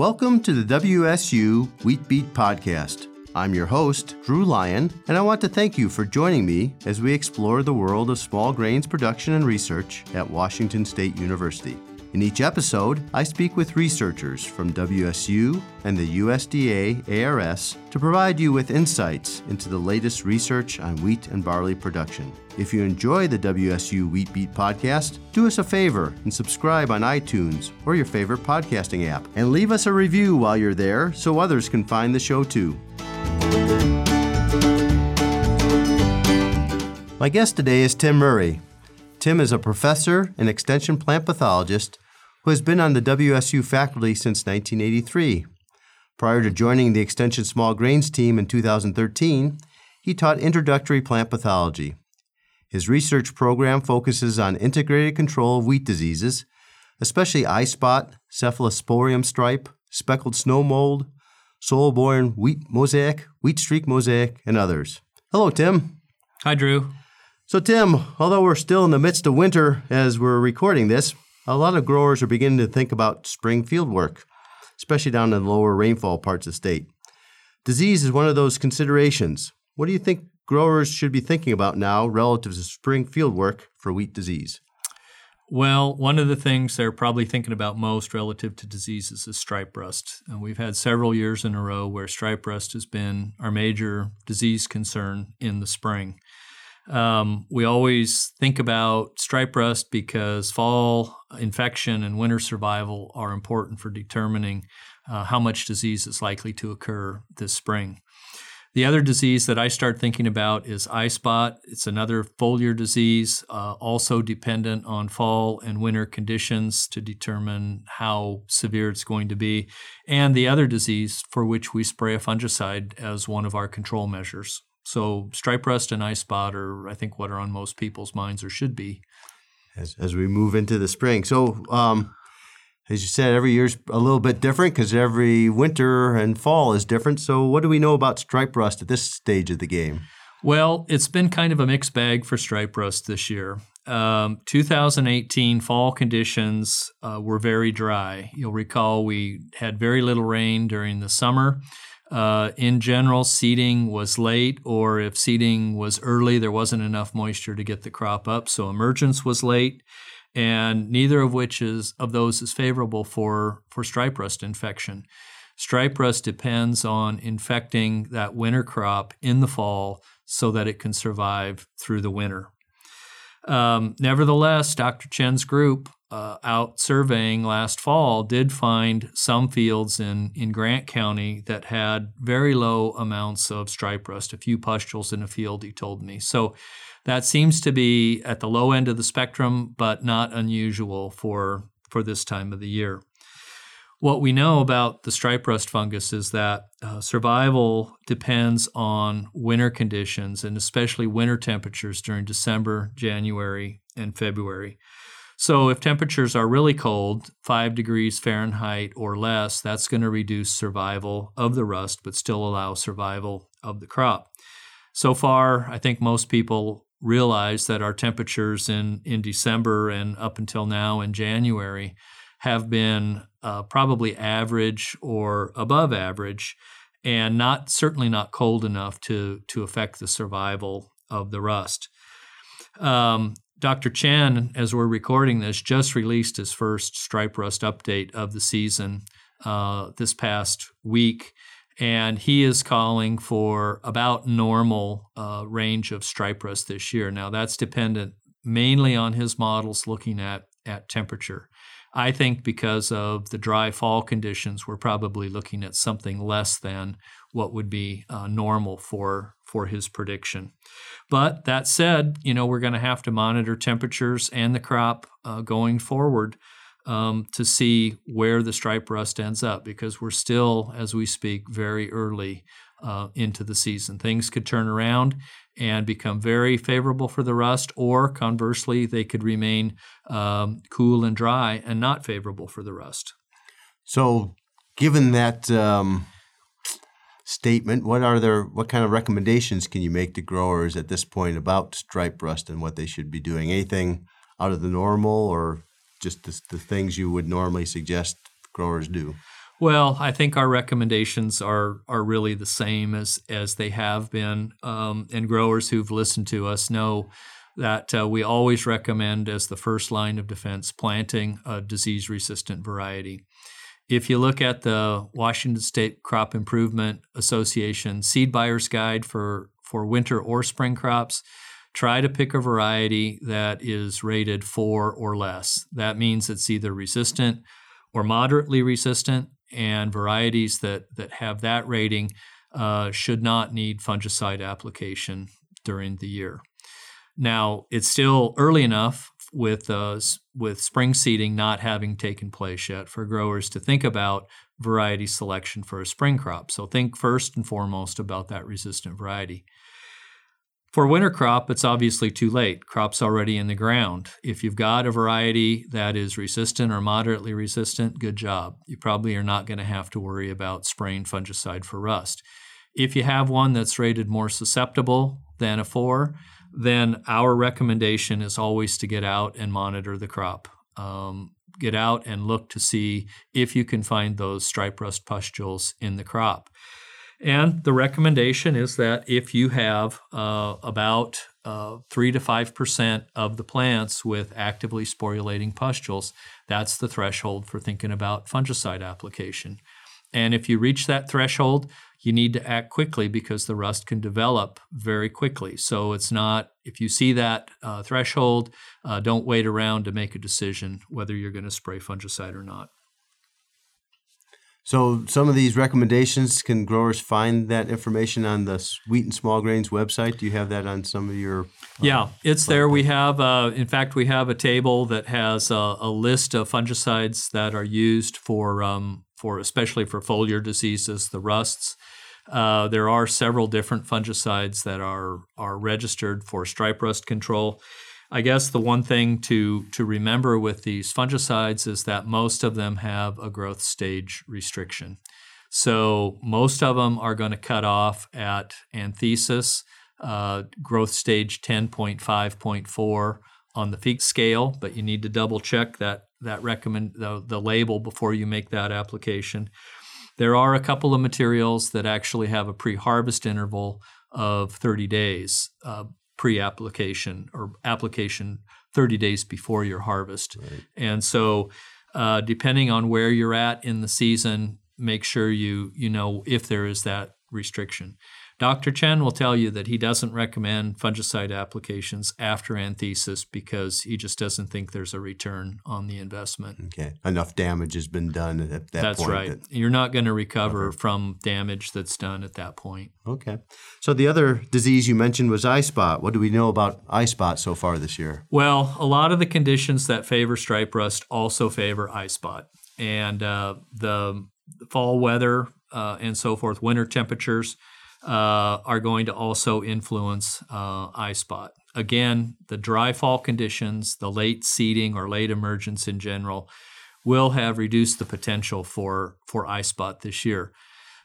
Welcome to the WSU Wheat Beat Podcast. I'm your host, Drew Lyon, and I want to thank you for joining me as we explore the world of small grains production and research at Washington State University. In each episode, I speak with researchers from WSU and the USDA ARS to provide you with insights into the latest research on wheat and barley production. If you enjoy the WSU Wheat Beat podcast, do us a favor and subscribe on iTunes or your favorite podcasting app. And leave us a review while you're there so others can find the show too. My guest today is Tim Murray. Tim is a professor and extension plant pathologist who has been on the WSU faculty since 1983. Prior to joining the Extension Small Grains team in 2013, he taught introductory plant pathology. His research program focuses on integrated control of wheat diseases, especially eye spot, cephalosporium stripe, speckled snow mold, soil-borne wheat mosaic, wheat streak mosaic, and others. Hello, Tim. Hi, Drew. So, Tim, although we're still in the midst of winter as we're recording this, a lot of growers are beginning to think about spring field work, especially down in the lower rainfall parts of the state. Disease is one of those considerations. What do you think growers should be thinking about now relative to spring field work for wheat disease? Well, one of the things they're probably thinking about most relative to diseases is stripe rust. And we've had several years in a row where stripe rust has been our major disease concern in the spring. Um, we always think about stripe rust because fall infection and winter survival are important for determining uh, how much disease is likely to occur this spring. The other disease that I start thinking about is eye spot. It's another foliar disease, uh, also dependent on fall and winter conditions to determine how severe it's going to be. And the other disease for which we spray a fungicide as one of our control measures. So stripe rust and eye spot are, I think, what are on most people's minds or should be. As, as we move into the spring. So, um, as you said, every year's a little bit different because every winter and fall is different. So, what do we know about stripe rust at this stage of the game? Well, it's been kind of a mixed bag for stripe rust this year. Um, 2018 fall conditions uh, were very dry. You'll recall we had very little rain during the summer. Uh, in general, seeding was late, or if seeding was early, there wasn't enough moisture to get the crop up. So emergence was late, and neither of which is of those is favorable for for stripe rust infection. Stripe rust depends on infecting that winter crop in the fall so that it can survive through the winter. Um, nevertheless, Dr. Chen's group uh, out surveying last fall did find some fields in, in Grant County that had very low amounts of stripe rust, a few pustules in a field, he told me. So that seems to be at the low end of the spectrum, but not unusual for, for this time of the year. What we know about the stripe rust fungus is that uh, survival depends on winter conditions and especially winter temperatures during December, January, and February. So, if temperatures are really cold, 5 degrees Fahrenheit or less, that's going to reduce survival of the rust, but still allow survival of the crop. So far, I think most people realize that our temperatures in, in December and up until now in January have been uh, probably average or above average, and not certainly not cold enough to to affect the survival of the rust. Um, Dr. Chen, as we're recording this, just released his first stripe rust update of the season uh, this past week, and he is calling for about normal uh, range of stripe rust this year. Now, that's dependent mainly on his models looking at at temperature. I think because of the dry fall conditions, we're probably looking at something less than what would be uh, normal for for his prediction. But that said, you know we're going to have to monitor temperatures and the crop uh, going forward um, to see where the stripe rust ends up because we're still, as we speak, very early uh, into the season. Things could turn around and become very favorable for the rust, or conversely, they could remain um, cool and dry and not favorable for the rust. So, given that um, statement, what are there? What kind of recommendations can you make to growers at this point about stripe rust and what they should be doing? Anything out of the normal, or just the, the things you would normally suggest growers do? Well, I think our recommendations are are really the same as as they have been, um, and growers who've listened to us know that uh, we always recommend as the first line of defense planting a disease resistant variety. If you look at the Washington State Crop Improvement Association Seed Buyer's Guide for, for winter or spring crops, try to pick a variety that is rated four or less. That means it's either resistant or moderately resistant, and varieties that, that have that rating uh, should not need fungicide application during the year. Now, it's still early enough with uh, with spring seeding not having taken place yet for growers to think about variety selection for a spring crop. So think first and foremost about that resistant variety. For winter crop, it's obviously too late. Crop's already in the ground. If you've got a variety that is resistant or moderately resistant, good job. You probably are not going to have to worry about spraying fungicide for rust. If you have one that's rated more susceptible than a 4, then our recommendation is always to get out and monitor the crop. Um, get out and look to see if you can find those stripe rust pustules in the crop. And the recommendation is that if you have uh, about uh, 3 to 5% of the plants with actively sporulating pustules, that's the threshold for thinking about fungicide application. And if you reach that threshold, you need to act quickly because the rust can develop very quickly. So it's not, if you see that uh, threshold, uh, don't wait around to make a decision whether you're going to spray fungicide or not. So, some of these recommendations, can growers find that information on the Wheat and Small Grains website? Do you have that on some of your? Uh, yeah, it's there. We have, uh, in fact, we have a table that has a, a, list of fungicides that are used for, um, for especially for foliar diseases, the rusts. Uh, there are several different fungicides that are are registered for stripe rust control. I guess the one thing to to remember with these fungicides is that most of them have a growth stage restriction. So most of them are going to cut off at anthesis, uh, growth stage 10.5.4 on the Feekes scale, but you need to double check that that recommend the, the label before you make that application. There are a couple of materials that actually have a pre-harvest interval of 30 days uh, pre-application or application 30 days before your harvest. Right. And so, uh, depending on where you're at in the season, make sure you you know if there is that restriction. Dr. Chen will tell you that he doesn't recommend fungicide applications after anthesis because he just doesn't think there's a return on the investment. Okay. Enough damage has been done at that that's point. That's right. You're not going to recover okay. from damage that's done at that point. Okay. So the other disease you mentioned was eye spot. What do we know about eye spot so far this year? Well, a lot of the conditions that favor stripe rust also favor eye spot. And uh, the fall weather uh, and so forth, winter temperatures – uh, are going to also influence uh, eye spot. Again, the dry fall conditions, the late seeding or late emergence in general, will have reduced the potential for for eye spot this year.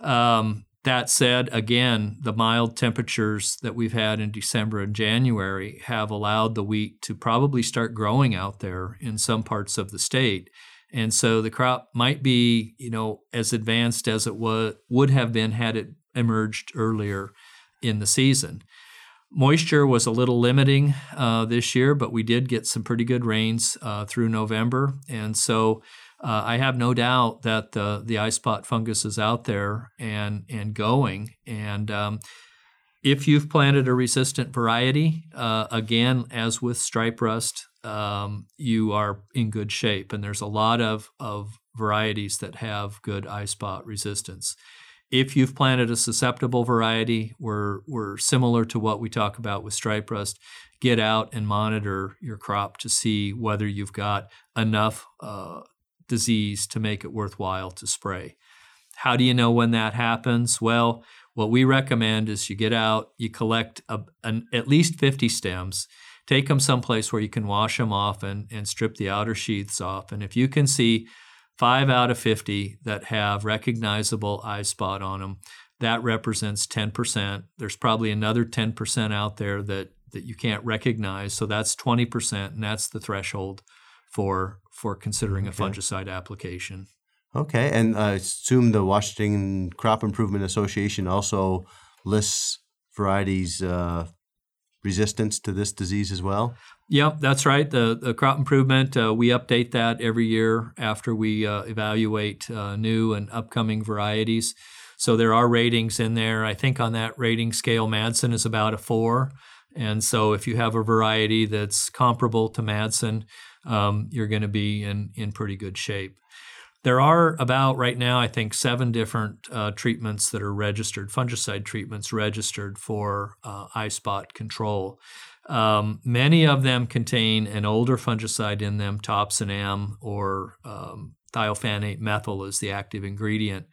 Um, that said, again, the mild temperatures that we've had in December and January have allowed the wheat to probably start growing out there in some parts of the state. And so the crop might be, you know, as advanced as it was, would have been had it emerged earlier in the season. Moisture was a little limiting uh, this year, but we did get some pretty good rains uh, through November. And so uh, I have no doubt that the, the eye spot fungus is out there and, and going. And um, if you've planted a resistant variety, uh, again, as with stripe rust, um, you are in good shape. And there's a lot of, of varieties that have good eye spot resistance. If you've planted a susceptible variety, we're, we're similar to what we talk about with stripe rust. Get out and monitor your crop to see whether you've got enough uh, disease to make it worthwhile to spray. How do you know when that happens? Well, what we recommend is you get out, you collect a, an, at least 50 stems, take them someplace where you can wash them off and, and strip the outer sheaths off. And if you can see five out of 50 that have recognizable eye spot on them. That represents 10%. There's probably another 10% out there that, that you can't recognize. So that's 20%, and that's the threshold for, for considering okay. a fungicide application. Okay, and I assume the Washington Crop Improvement Association also lists varieties uh, resistance to this disease as well? Yep, that's right. The, the crop improvement, uh, we update that every year after we uh, evaluate uh, new and upcoming varieties. So there are ratings in there. I think on that rating scale, Madsen is about a four. And so if you have a variety that's comparable to Madsen, um, you're going to be in, in pretty good shape. There are about right now, I think, seven different uh, treatments that are registered, fungicide treatments registered for uh, eye spot control. Um, many of them contain an older fungicide in them, Topsin M or um, thiophanate methyl is the active ingredient.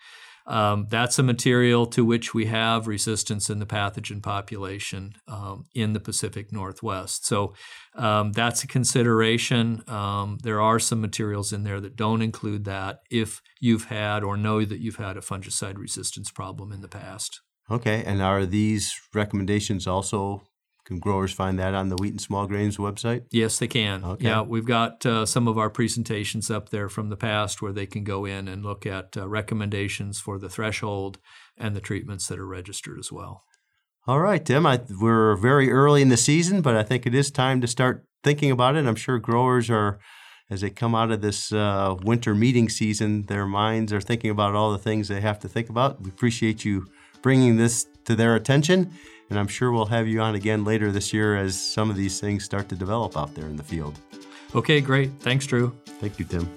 Um, that's a material to which we have resistance in the pathogen population um, in the Pacific Northwest. So um, that's a consideration. Um, there are some materials in there that don't include that if you've had or know that you've had a fungicide resistance problem in the past. Okay, and are these recommendations also can growers find that on the Wheat and Small Grains website? Yes, they can. Okay. Yeah, we've got uh, some of our presentations up there from the past where they can go in and look at uh, recommendations for the threshold and the treatments that are registered as well. All right, Tim. I, we're very early in the season, but I think it is time to start thinking about it. I'm sure growers are, as they come out of this uh, winter meeting season, their minds are thinking about all the things they have to think about. We appreciate you bringing this to their attention and I'm sure we'll have you on again later this year as some of these things start to develop out there in the field. Okay, great. Thanks, Drew. Thank you, Tim.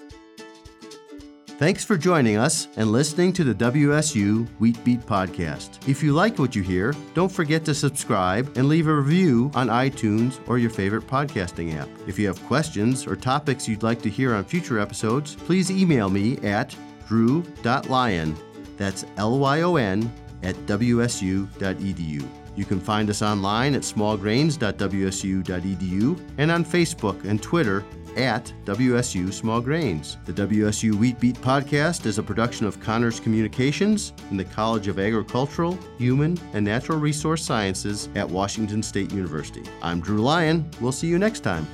Thanks for joining us and listening to the WSU Wheat Beat podcast. If you like what you hear, don't forget to subscribe and leave a review on iTunes or your favorite podcasting app. If you have questions or topics you'd like to hear on future episodes, please email me at drew.lyon, that's L Y O N, at wsu.edu. You can find us online at smallgrains.wsu.edu and on Facebook and Twitter at WSU Small Grains. The WSU Wheat Beat podcast is a production of CAHNRS Communications in the College of Agricultural, Human, and Natural Resource Sciences at Washington State University. I'm Drew Lyon. We'll see you next time.